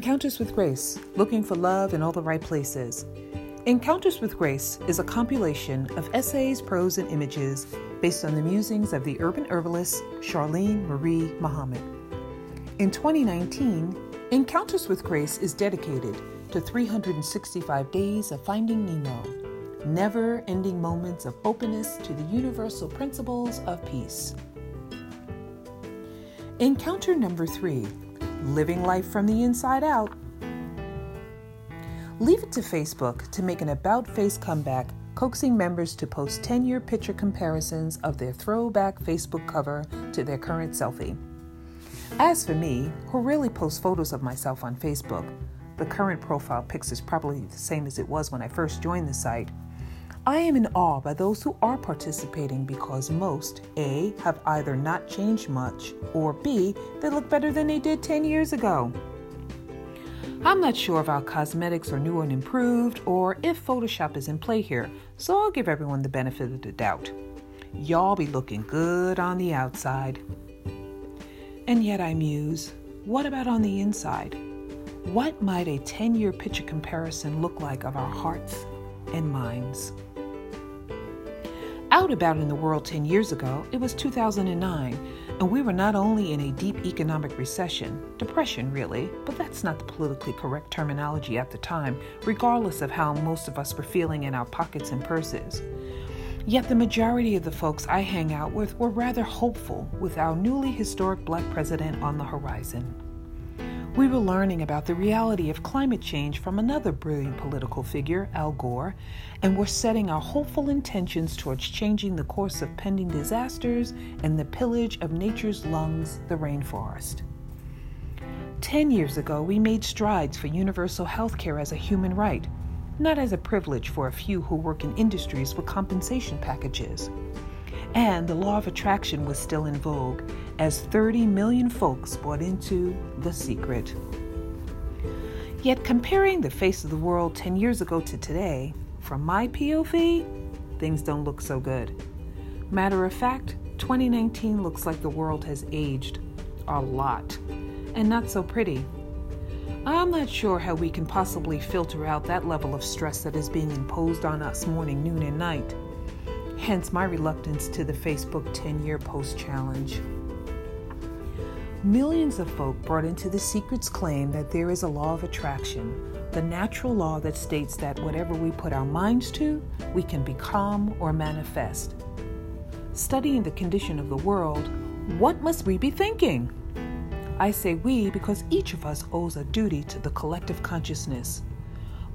Encounters with Grace Looking for Love in All the Right Places. Encounters with Grace is a compilation of essays, prose, and images based on the musings of the urban herbalist Charlene Marie Muhammad. In 2019, Encounters with Grace is dedicated to 365 days of finding Nemo, never ending moments of openness to the universal principles of peace. Encounter number three Living Life from the Inside Out. Leave it to Facebook to make an about face comeback, coaxing members to post 10 year picture comparisons of their throwback Facebook cover to their current selfie. As for me, who rarely post photos of myself on Facebook, the current profile pics is probably the same as it was when I first joined the site. I am in awe by those who are participating because most, A, have either not changed much, or B, they look better than they did 10 years ago. I'm not sure if our cosmetics are new and improved or if Photoshop is in play here, so I'll give everyone the benefit of the doubt. Y'all be looking good on the outside. And yet I muse, what about on the inside? What might a 10 year picture comparison look like of our hearts and minds? Out about in the world 10 years ago, it was 2009, and we were not only in a deep economic recession, depression really, but that's not the politically correct terminology at the time, regardless of how most of us were feeling in our pockets and purses. Yet the majority of the folks I hang out with were rather hopeful with our newly historic black president on the horizon. We were learning about the reality of climate change from another brilliant political figure, Al Gore, and were setting our hopeful intentions towards changing the course of pending disasters and the pillage of nature's lungs, the rainforest. Ten years ago, we made strides for universal health care as a human right, not as a privilege for a few who work in industries with compensation packages. And the law of attraction was still in vogue as 30 million folks bought into The Secret. Yet, comparing the face of the world 10 years ago to today, from my POV, things don't look so good. Matter of fact, 2019 looks like the world has aged a lot and not so pretty. I'm not sure how we can possibly filter out that level of stress that is being imposed on us morning, noon, and night hence my reluctance to the Facebook 10 year post challenge. Millions of folk brought into the secret's claim that there is a law of attraction, the natural law that states that whatever we put our minds to, we can become or manifest. Studying the condition of the world, what must we be thinking? I say we because each of us owes a duty to the collective consciousness.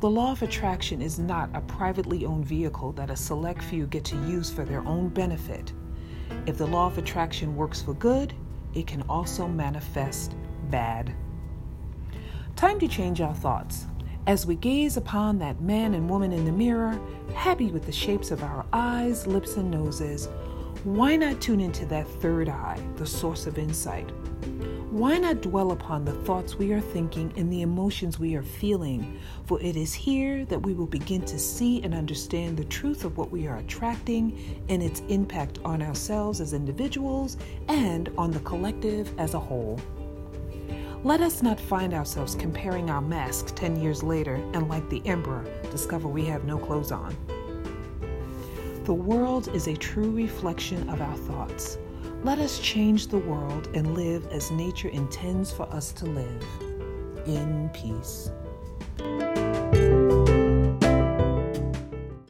The law of attraction is not a privately owned vehicle that a select few get to use for their own benefit. If the law of attraction works for good, it can also manifest bad. Time to change our thoughts. As we gaze upon that man and woman in the mirror, happy with the shapes of our eyes, lips, and noses, why not tune into that third eye, the source of insight? Why not dwell upon the thoughts we are thinking and the emotions we are feeling? For it is here that we will begin to see and understand the truth of what we are attracting and its impact on ourselves as individuals and on the collective as a whole. Let us not find ourselves comparing our masks 10 years later and, like the emperor, discover we have no clothes on. The world is a true reflection of our thoughts. Let us change the world and live as nature intends for us to live in peace.